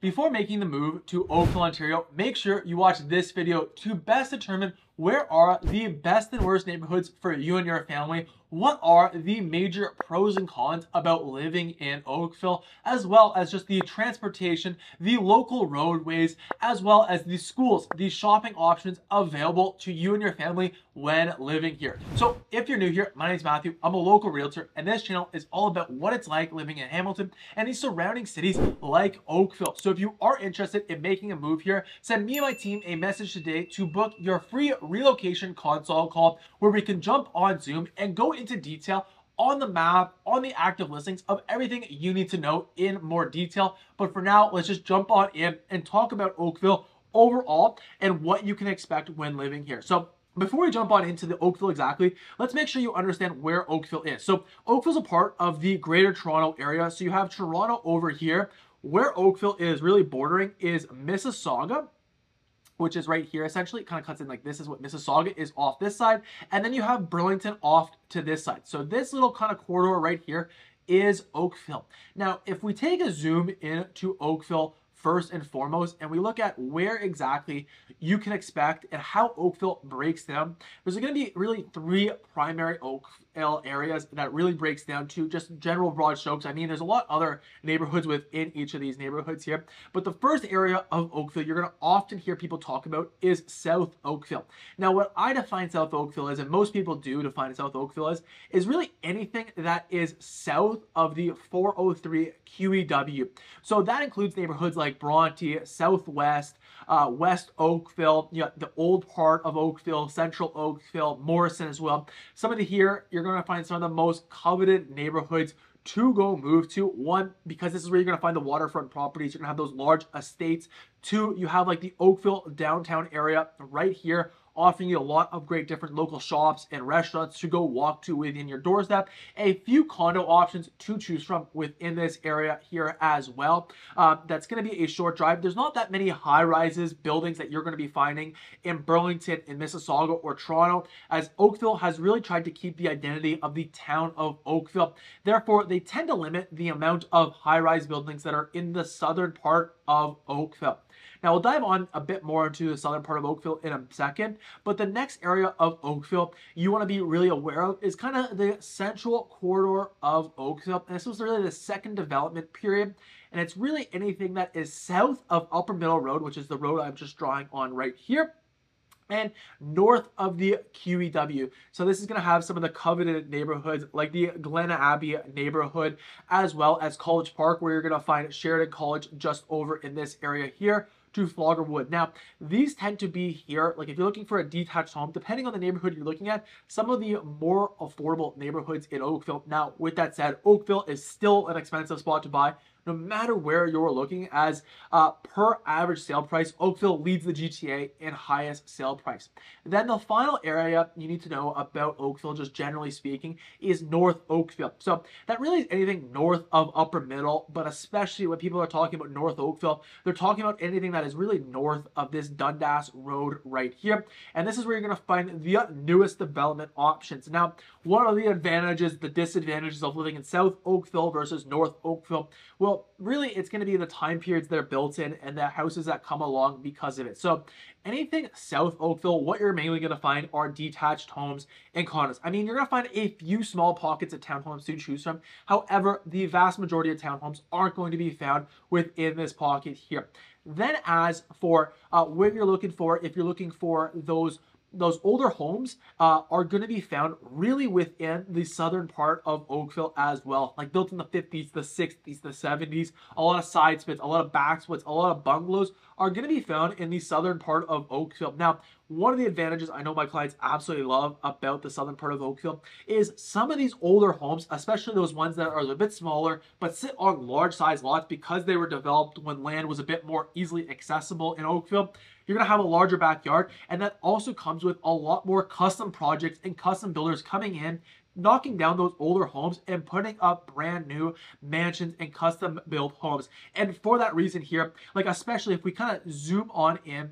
Before making the move to Oakville, Ontario, make sure you watch this video to best determine where are the best and worst neighborhoods for you and your family what are the major pros and cons about living in Oakville, as well as just the transportation, the local roadways, as well as the schools, the shopping options available to you and your family when living here. So if you're new here, my name is Matthew. I'm a local realtor, and this channel is all about what it's like living in Hamilton and the surrounding cities like Oakville. So if you are interested in making a move here, send me and my team a message today to book your free relocation console call where we can jump on Zoom and go into detail on the map, on the active listings of everything you need to know in more detail. But for now, let's just jump on in and talk about Oakville overall and what you can expect when living here. So before we jump on into the Oakville exactly, let's make sure you understand where Oakville is. So Oakville's a part of the Greater Toronto area. So you have Toronto over here. Where Oakville is really bordering is Mississauga, which is right here. Essentially, it kind of cuts in like this is what Mississauga is off this side. And then you have Burlington off to this side. So this little kind of corridor right here is Oakville. Now, if we take a zoom in to Oakville first and foremost, and we look at where exactly you can expect and how Oakville breaks down, there's going to be really three primary Oakville areas that really breaks down to just general broad strokes. I mean, there's a lot other neighborhoods within each of these neighborhoods here, but the first area of Oakville you're going to often hear people talk about is South Oakville. Now, what I define South Oakville as, and most people do define South Oakville as, is really anything that is south of the 403 QEW. So that includes neighborhoods like like Bronte, Southwest, uh, West Oakville, you know, the old part of Oakville, Central Oakville, Morrison as well. Some of the here, you're going to find some of the most coveted neighborhoods to go move to. One, because this is where you're going to find the waterfront properties. You're going to have those large estates. Two, you have like the Oakville downtown area right here offering you a lot of great different local shops and restaurants to go walk to within your doorstep. A few condo options to choose from within this area here as well. Uh, that's going to be a short drive. There's not that many high rises buildings that you're going to be finding in Burlington, in Mississauga, or Toronto, as Oakville has really tried to keep the identity of the town of Oakville. Therefore, they tend to limit the amount of high rise buildings that are in the southern part of Oakville. Now we'll dive on a bit more into the southern part of Oakville in a second, but the next area of Oakville you want to be really aware of is kind of the central corridor of Oakville. And this was really the second development period. And it's really anything that is south of Upper Middle Road, which is the road I'm just drawing on right here and north of the QEW. So this is going to have some of the coveted neighborhoods like the Glen Abbey neighborhood as well as College Park where you're going to find Sheridan College just over in this area here to Falgarwood. Now, these tend to be here, like if you're looking for a detached home, depending on the neighborhood you're looking at, some of the more affordable neighborhoods in Oakville. Now, with that said, Oakville is still an expensive spot to buy no matter where you're looking as uh, per average sale price, Oakville leads the GTA in highest sale price. Then the final area you need to know about Oakville, just generally speaking, is North Oakville. So that really is anything north of upper middle, but especially when people are talking about North Oakville, they're talking about anything that is really north of this Dundas Road right here. And this is where you're going to find the newest development options. Now, what are the advantages, the disadvantages of living in South Oakville versus North Oakville? Well, really, it's going to be the time periods that are built in and the houses that come along because of it. So anything South Oakville, what you're mainly going to find are detached homes and condos. I mean, you're going to find a few small pockets of townhomes to choose from. However, the vast majority of townhomes aren't going to be found within this pocket here. Then as for uh, what you're looking for, if you're looking for those those older homes uh, are going to be found really within the southern part of Oakville as well. Like built in the 50s, the 60s, the 70s, a lot of side splits, a lot of back splits, a lot of bungalows are going to be found in the southern part of Oakville. Now, one of the advantages I know my clients absolutely love about the southern part of Oakville is some of these older homes, especially those ones that are a bit smaller but sit on large size lots because they were developed when land was a bit more easily accessible in Oakville you're going to have a larger backyard. And that also comes with a lot more custom projects and custom builders coming in knocking down those older homes and putting up brand new mansions and custom built homes. And for that reason here, like especially if we kind of zoom on in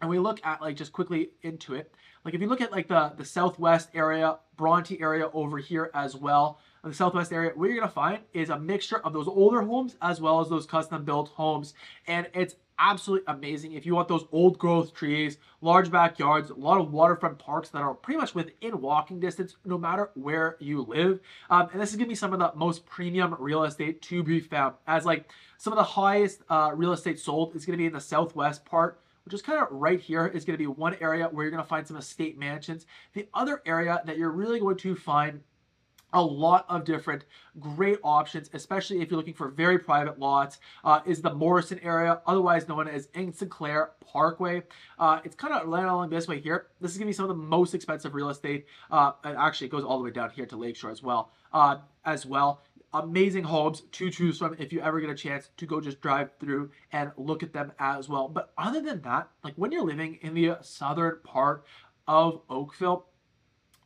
and we look at like just quickly into it, like if you look at like the, the southwest area, Bronte area over here as well, the southwest area, what you're gonna find is a mixture of those older homes as well as those custom built homes. And it's absolutely amazing if you want those old growth trees, large backyards, a lot of waterfront parks that are pretty much within walking distance no matter where you live. Um, and this is gonna be some of the most premium real estate to be found as like some of the highest uh, real estate sold is gonna be in the southwest part which is kind of right here is going to be one area where you're going to find some estate mansions. The other area that you're really going to find a lot of different great options, especially if you're looking for very private lots, uh, is the Morrison area, otherwise known as Ing Sinclair Parkway. Uh, it's kind of right along this way here. This is going to be some of the most expensive real estate. Uh, and actually, it goes all the way down here to Lakeshore as well. Uh, as well, amazing homes to choose from if you ever get a chance to go just drive through and look at them as well. But other than that, like when you're living in the southern part of Oakville,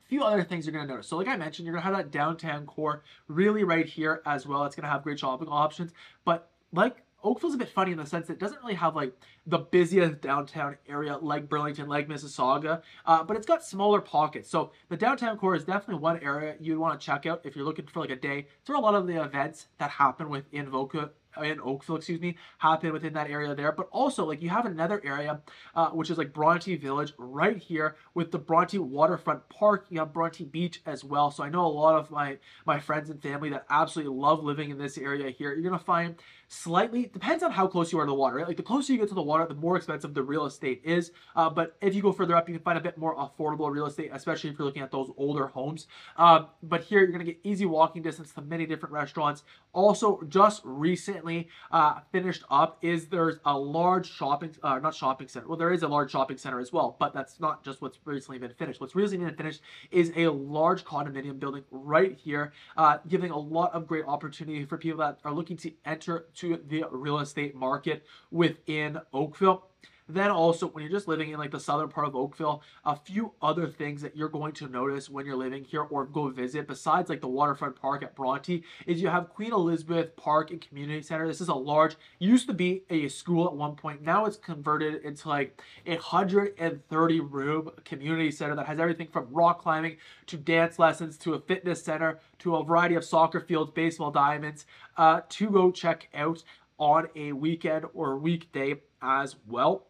a few other things you're going to notice. So like I mentioned, you're going to have that downtown core really right here as well. It's going to have great shopping options. But like Oakville's a bit funny in the sense that it doesn't really have like the busiest downtown area like Burlington, like Mississauga, uh, but it's got smaller pockets. So the downtown core is definitely one area you'd want to check out if you're looking for like a day. It's where a lot of the events that happen within Voca in Oakville, excuse me, happen within that area there. But also, like you have another area, uh, which is like Bronte Village right here with the Bronte Waterfront Park. You have Bronte Beach as well. So I know a lot of my my friends and family that absolutely love living in this area here. You're gonna find slightly depends on how close you are to the water. Right? Like the closer you get to the water, the more expensive the real estate is. Uh, but if you go further up, you can find a bit more affordable real estate, especially if you're looking at those older homes. Um, but here you're gonna get easy walking distance to many different restaurants. Also, just recently recently uh, finished up is there's a large shopping, uh, not shopping center. Well, there is a large shopping center as well, but that's not just what's recently been finished. What's recently been finished is a large condominium building right here, uh, giving a lot of great opportunity for people that are looking to enter to the real estate market within Oakville. Then also, when you're just living in like the southern part of Oakville, a few other things that you're going to notice when you're living here or go visit, besides like the waterfront park at Bronte, is you have Queen Elizabeth Park and Community Center. This is a large, used to be a school at one point. Now it's converted into like a 130 room community center that has everything from rock climbing to dance lessons to a fitness center to a variety of soccer fields, baseball diamonds uh, to go check out on a weekend or weekday as well.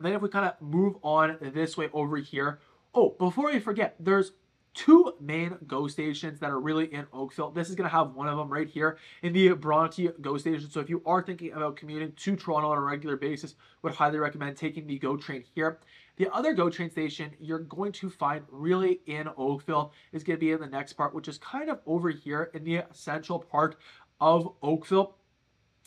Then if we kind of move on this way over here, oh, before we forget, there's two main GO stations that are really in Oakville. This is going to have one of them right here in the Bronte GO station. So if you are thinking about commuting to Toronto on a regular basis, would highly recommend taking the GO train here. The other GO train station you're going to find really in Oakville is going to be in the next part, which is kind of over here in the central part of Oakville.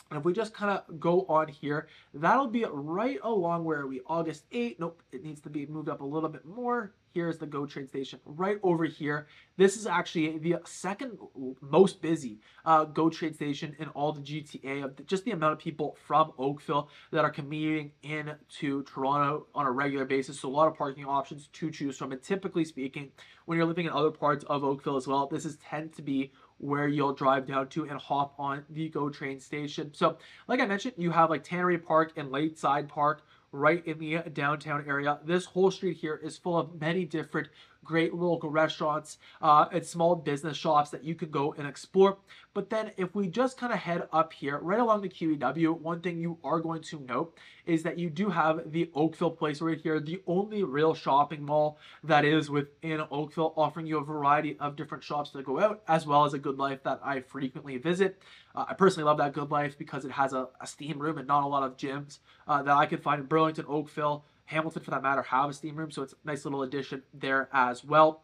And if we just kind of go on here, that'll be right along where we August 8. Nope, it needs to be moved up a little bit more. Here's the GO train station right over here. This is actually the second most busy uh, GO train station in all the GTA of just the amount of people from Oakville that are commuting into Toronto on a regular basis. So a lot of parking options to choose from. And typically speaking, when you're living in other parts of Oakville as well, this is tend to be where you'll drive down to and hop on the GO train station. So like I mentioned, you have like Tannery Park and Lakeside Park right in the downtown area. This whole street here is full of many different great local restaurants uh, and small business shops that you could go and explore. But then if we just kind of head up here, right along the QEW, one thing you are going to note is that you do have the Oakville Place right here, the only real shopping mall that is within Oakville, offering you a variety of different shops to go out, as well as a GoodLife that I frequently visit. Uh, I personally love that GoodLife because it has a, a steam room and not a lot of gyms uh, that I could find in Burlington, Oakville, Hamilton for that matter have a steam room, so it's a nice little addition there as well.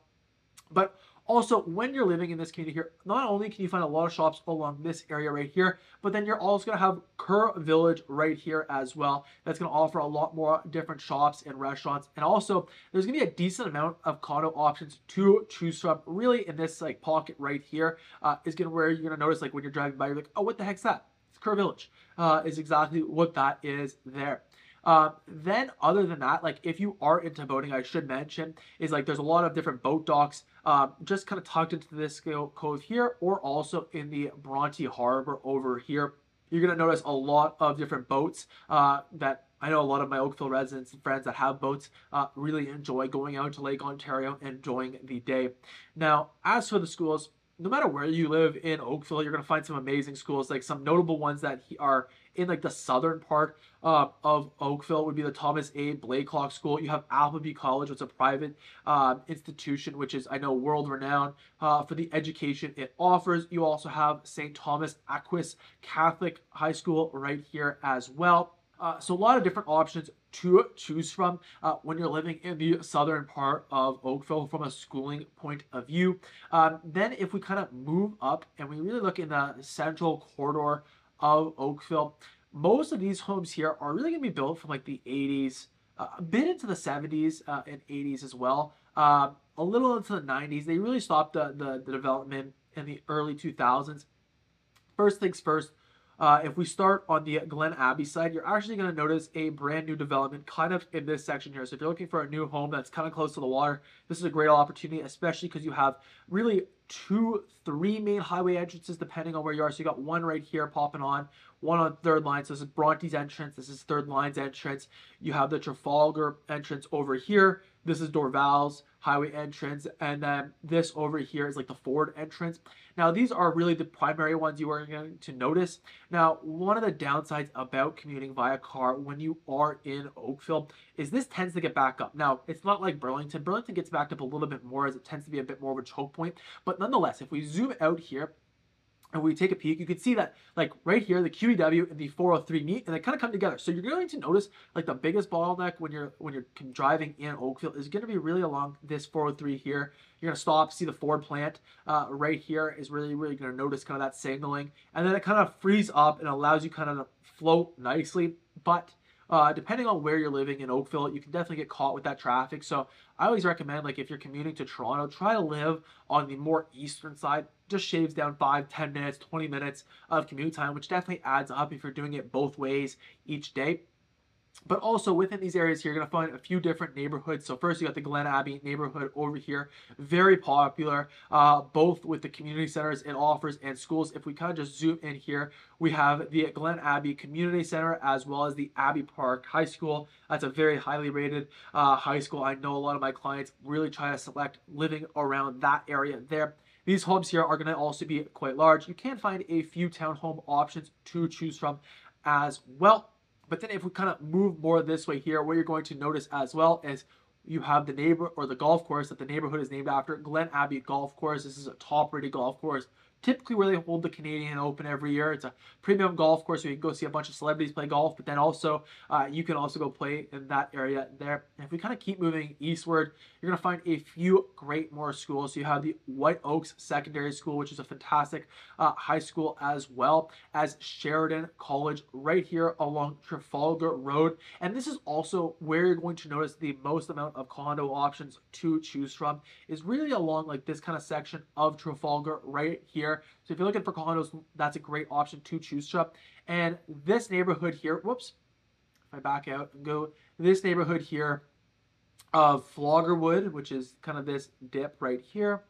But also, when you're living in this community here, not only can you find a lot of shops along this area right here, but then you're also going to have Kerr Village right here as well. That's going to offer a lot more different shops and restaurants. And also, there's going to be a decent amount of condo options to choose from. Really, in this like pocket right here uh, is going to where you're going to notice like when you're driving by, you're like, oh, what the heck's that? It's Kerr Village. Uh, is exactly what that is there. Uh, then other than that, like if you are into boating, I should mention is like there's a lot of different boat docks uh, just kind of tucked into this cove here or also in the Bronte Harbor over here. You're going to notice a lot of different boats uh, that I know a lot of my Oakville residents and friends that have boats uh, really enjoy going out to Lake Ontario and enjoying the day. Now, as for the schools, no matter where you live in Oakville, you're gonna find some amazing schools. Like some notable ones that are in like the southern part uh, of Oakville would be the Thomas A. Blakelock School. You have Appleby College, which is a private uh, institution, which is I know world renowned uh, for the education it offers. You also have St. Thomas Aquinas Catholic High School right here as well. Uh, so a lot of different options to choose from uh, when you're living in the southern part of Oakville from a schooling point of view. Um, then if we kind of move up and we really look in the central corridor of Oakville, most of these homes here are really going to be built from like the 80s, uh, a bit into the 70s uh, and 80s as well, uh, a little into the 90s. They really stopped the, the, the development in the early 2000s. First things first, uh, if we start on the Glen Abbey side, you're actually going to notice a brand new development kind of in this section here. So if you're looking for a new home that's kind of close to the water, this is a great opportunity, especially because you have really two, three main highway entrances depending on where you are. So you got one right here popping on, one on third line. So this is Bronte's entrance. This is third line's entrance. You have the Trafalgar entrance over here. This is Dorval's highway entrance. And then this over here is like the Ford entrance. Now, these are really the primary ones you are going to notice. Now, one of the downsides about commuting via car when you are in Oakville is this tends to get back up. Now, it's not like Burlington. Burlington gets backed up a little bit more as it tends to be a bit more of a choke point. But nonetheless, if we zoom out here, and we take a peek, you can see that like right here, the QEW and the 403 meet and they kind of come together. So you're going to notice like the biggest bottleneck when you're when you're driving in Oakville is going to be really along this 403 here. You're going to stop, see the Ford plant uh, right here is really, really going to notice kind of that signaling. And then it kind of frees up and allows you kind of to float nicely. But uh, depending on where you're living in Oakville, you can definitely get caught with that traffic. So I always recommend, like, if you're commuting to Toronto, try to live on the more eastern side. Just shaves down 5, 10 minutes, 20 minutes of commute time, which definitely adds up if you're doing it both ways each day. But also within these areas here, you're going to find a few different neighborhoods. So first you got the Glen Abbey neighborhood over here. Very popular, uh, both with the community centers it offers and schools. If we kind of just zoom in here, we have the Glen Abbey Community Center as well as the Abbey Park High School. That's a very highly rated uh, high school. I know a lot of my clients really try to select living around that area there. These homes here are going to also be quite large. You can find a few townhome options to choose from as well. But then if we kind of move more this way here, what you're going to notice as well is you have the neighbor or the golf course that the neighborhood is named after, Glen Abbey Golf Course. This is a top rated golf course typically where they hold the Canadian Open every year. It's a premium golf course where you can go see a bunch of celebrities play golf, but then also uh, you can also go play in that area there. And if we kind of keep moving eastward, you're going to find a few great more schools. So you have the White Oaks Secondary School, which is a fantastic uh, high school, as well as Sheridan College right here along Trafalgar Road. And this is also where you're going to notice the most amount of condo options to choose from is really along like this kind of section of Trafalgar right here there. So if you're looking for condos, that's a great option to choose from. And this neighborhood here, whoops, if I back out and go, this neighborhood here of Falgarwood, which is kind of this dip right here.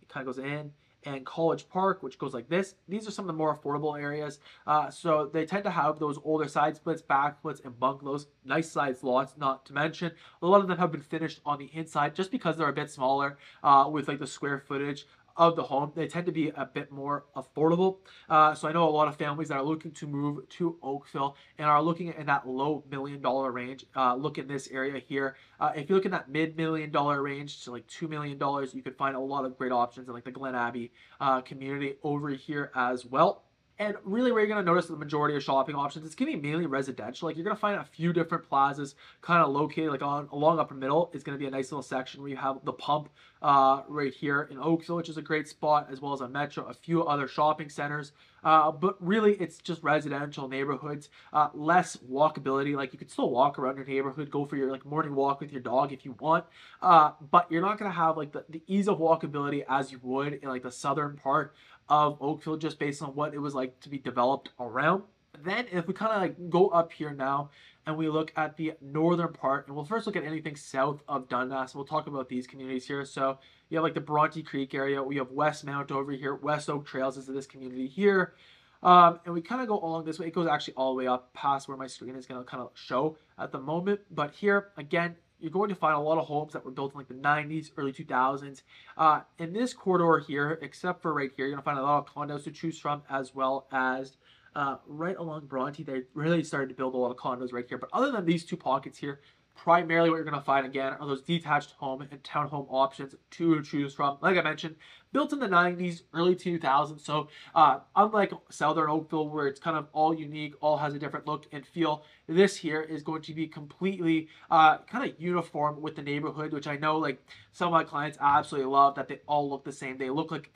It kind of goes in and College Park, which goes like this. These are some of the more affordable areas. Uh, so they tend to have those older side splits, back splits, and bungalows. Nice sized lots, not to mention. A lot of them have been finished on the inside just because they're a bit smaller uh, with like the square footage of the home. They tend to be a bit more affordable. Uh, so I know a lot of families that are looking to move to Oakville and are looking in that low million dollar range. Uh, look in this area here. Uh, if you look in that mid million dollar range to like two million dollars, you could find a lot of great options in like the Glen Abbey uh, community over here as well. And really where you're going to notice the majority of shopping options, it's going to be mainly residential. Like you're going to find a few different plazas kind of located like on along upper middle. It's going to be a nice little section where you have the pump uh, right here in Oakville, which is a great spot, as well as a metro, a few other shopping centers. Uh, but really, it's just residential neighborhoods, uh, less walkability. Like you could still walk around your neighborhood, go for your like morning walk with your dog if you want, uh, but you're not going to have like the, the ease of walkability as you would in like the southern part of Oakville just based on what it was like to be developed around. Then if we kind of like go up here now and we look at the northern part, and we'll first look at anything south of Dundas. We'll talk about these communities here. So you have like the Bronte Creek area. We have Westmount over here. West Oak Trails is this community here. Um, and we kind of go along this way. It goes actually all the way up past where my screen is going to kind of show at the moment. But here, again, you're going to find a lot of homes that were built in like the 90s, early 2000s. Uh, in this corridor here, except for right here, you're going to find a lot of condos to choose from, as well as uh, right along Bronte, they really started to build a lot of condos right here. But other than these two pockets here, primarily what you're going to find again are those detached home and townhome options to choose from. Like I mentioned, built in the 90s, early 2000s. So uh, unlike Southern Oakville, where it's kind of all unique, all has a different look and feel, this here is going to be completely uh, kind of uniform with the neighborhood, which I know like some of my clients absolutely love that they all look the same. They look like,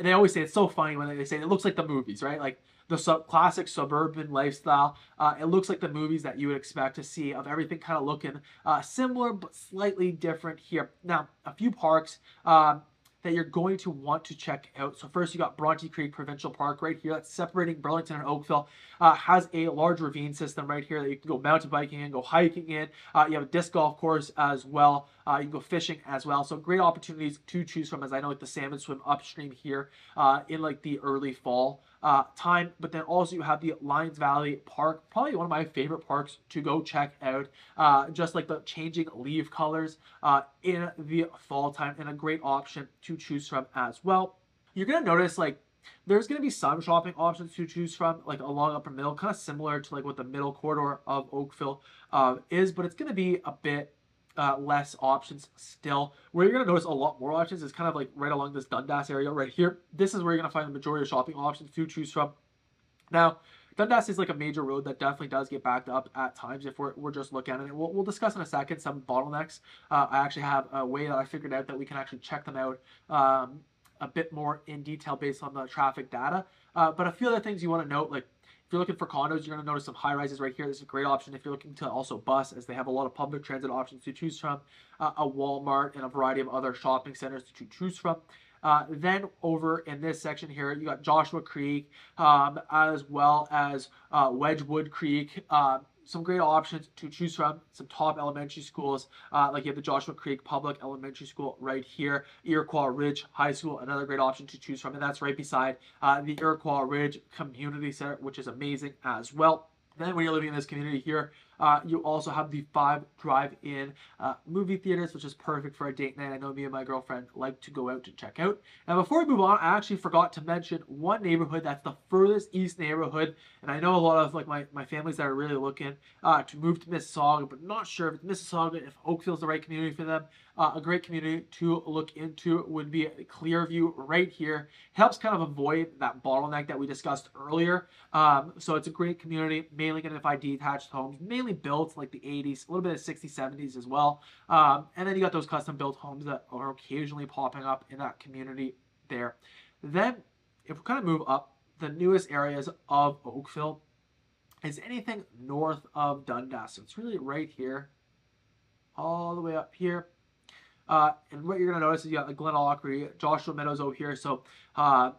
they always say it's so funny when they say it looks like the movies, right? Like the sub- classic suburban lifestyle. Uh, it looks like the movies that you would expect to see of everything kind of looking uh, similar but slightly different here. Now, a few parks. Um, that you're going to want to check out. So first you got Bronte Creek Provincial Park right here. That's separating Burlington and Oakville. Uh, has a large ravine system right here that you can go mountain biking in, go hiking in. Uh, you have a disc golf course as well. Uh, you can go fishing as well. So great opportunities to choose from as I know like the salmon swim upstream here uh, in like the early fall uh, time. But then also you have the Lions Valley Park, probably one of my favorite parks to go check out. Uh, just like the changing leaf colors uh, in the fall time and a great option to choose from as well. You're going to notice like there's going to be some shopping options to choose from, like along Upper Middle, kind of similar to like what the middle corridor of Oakville uh, is, but it's going to be a bit uh, less options still. Where you're going to notice a lot more options is kind of like right along this Dundas area right here. This is where you're going to find the majority of shopping options to choose from. Now, Dundas is like a major road that definitely does get backed up at times if we're, we're just looking at it. We'll, we'll discuss in a second some bottlenecks. Uh, I actually have a way that I figured out that we can actually check them out um, a bit more in detail based on the traffic data. Uh, but a few other things you want to note, like if you're looking for condos, you're going to notice some high rises right here. This is a great option if you're looking to also bus, as they have a lot of public transit options to choose from, uh, a Walmart, and a variety of other shopping centers to choose from. Uh, then over in this section here, you got Joshua Creek, um, as well as uh, Wedgewood Creek. Some great options to choose from. Some top elementary schools, uh, like you have the Joshua Creek Public Elementary School right here, Iroquois Ridge High School, another great option to choose from, and that's right beside uh, the Iroquois Ridge Community Center, which is amazing as well. Then when you're living in this community here, uh, you also have the five drive-in uh, movie theaters, which is perfect for a date night. I know me and my girlfriend like to go out to check out. And before we move on, I actually forgot to mention one neighborhood that's the furthest east neighborhood. And I know a lot of like my, my families that are really looking uh, to move to Mississauga, but not sure if it's Mississauga, if Oakville's the right community for them. Uh, a great community to look into would be Clearview right here. Helps kind of avoid that bottleneck that we discussed earlier. Um, so it's a great community, mainly going to find detached homes, mainly built like the 80s, a little bit of 60s, 70s as well. Um, and then you got those custom built homes that are occasionally popping up in that community there. Then if we kind of move up, the newest areas of Oakville is anything north of Dundas. So it's really right here, all the way up here. Uh, and what you're going to notice is you got the Glenorchy, Joshua Meadows over here. So uh,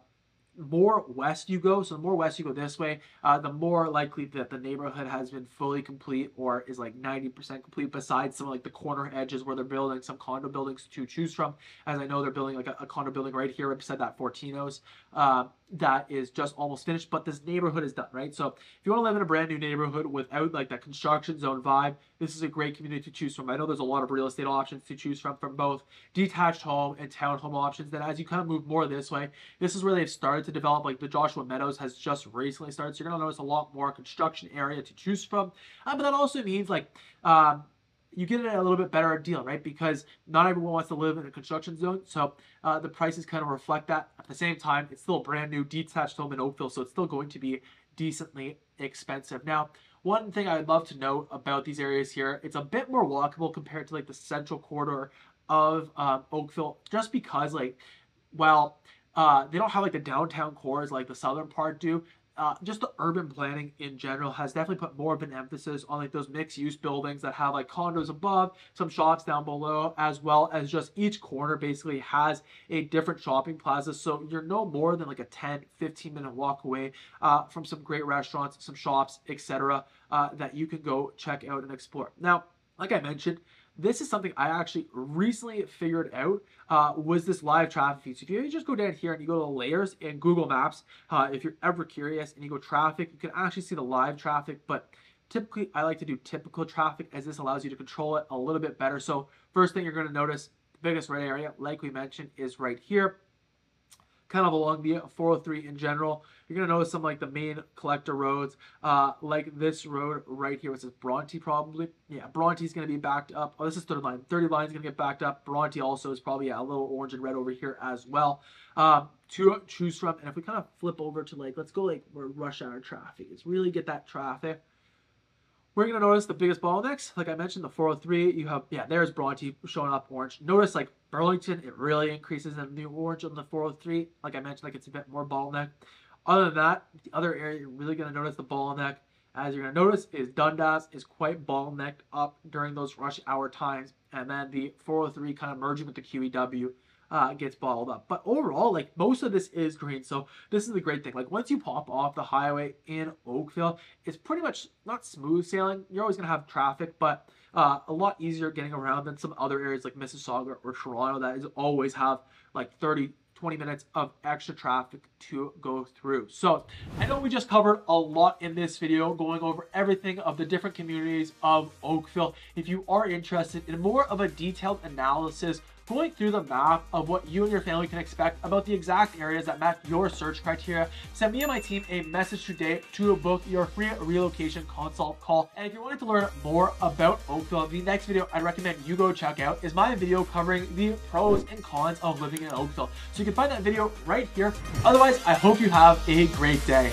more west you go, so the more west you go this way, uh, the more likely that the neighborhood has been fully complete or is like 90% complete besides some like the corner edges where they're building some condo buildings to choose from. As I know they're building like a, a condo building right here beside that Fortinos uh, that is just almost finished, but this neighborhood is done, right? So if you want to live in a brand new neighborhood without like that construction zone vibe, this is a great community to choose from. I know there's a lot of real estate options to choose from, from both detached home and townhome options. Then as you kind of move more this way, this is where they've started to develop. Like the Joshua Meadows has just recently started, so you're gonna notice a lot more construction area to choose from. Uh, but that also means like. Um, you get a little bit better deal, right? Because not everyone wants to live in a construction zone, so uh, the prices kind of reflect that. At the same time, it's still a brand new detached home in Oakville, so it's still going to be decently expensive. Now, one thing I'd love to note about these areas here, it's a bit more walkable compared to like the central corridor of um, Oakville, just because like, well, uh, they don't have like the downtown cores like the southern part do uh, just the urban planning in general has definitely put more of an emphasis on like those mixed use buildings that have like condos above, some shops down below, as well as just each corner basically has a different shopping plaza. So you're no more than like a 10, 15 minute walk away uh, from some great restaurants, some shops, etc. Uh, that you can go check out and explore. Now, like I mentioned, this is something I actually recently figured out uh, was this live traffic feed. So if you just go down here and you go to layers in Google Maps, uh, if you're ever curious and you go traffic, you can actually see the live traffic, but typically I like to do typical traffic as this allows you to control it a little bit better. So first thing you're to notice, the biggest red area, like we mentioned, is right here kind of along the 403 in general. You're going to notice some like the main collector roads, uh, like this road right here, which is Bronte probably. Yeah, Bronte's going to be backed up. Oh, this is third line. 30 line is going to get backed up. Bronte also is probably yeah, a little orange and red over here as well. Um, to choose from. And if we kind of flip over to like, let's go like where rush hour traffic is, really get that traffic. We're going to notice the biggest bottlenecks. Like I mentioned, the 403, you have, yeah, there's Bronte showing up orange. Notice like Burlington, it really increases in the orange on the 403. Like I mentioned, like it's a bit more bottleneck. Other than that, the other area you're really going to notice the bottleneck, as you're going to notice, is Dundas is quite bottlenecked up during those rush hour times. And then the 403 kind of merging with the QEW uh, gets bottled up. But overall, like most of this is green. So this is the great thing. Like once you pop off the highway in Oakville, it's pretty much not smooth sailing. You're always gonna have traffic, but uh, a lot easier getting around than some other areas like Mississauga or Toronto that is always have like 30 20 minutes of extra traffic to go through. So I know we just covered a lot in this video going over everything of the different communities of Oakville. If you are interested in more of a detailed analysis going through the map of what you and your family can expect about the exact areas that match your search criteria, send me and my team a message today to book your free relocation consult call. And if you wanted to learn more about Oakville, the next video I'd recommend you go check out is my video covering the pros and cons of living in Oakville. So you can find that video right here. Otherwise, I hope you have a great day.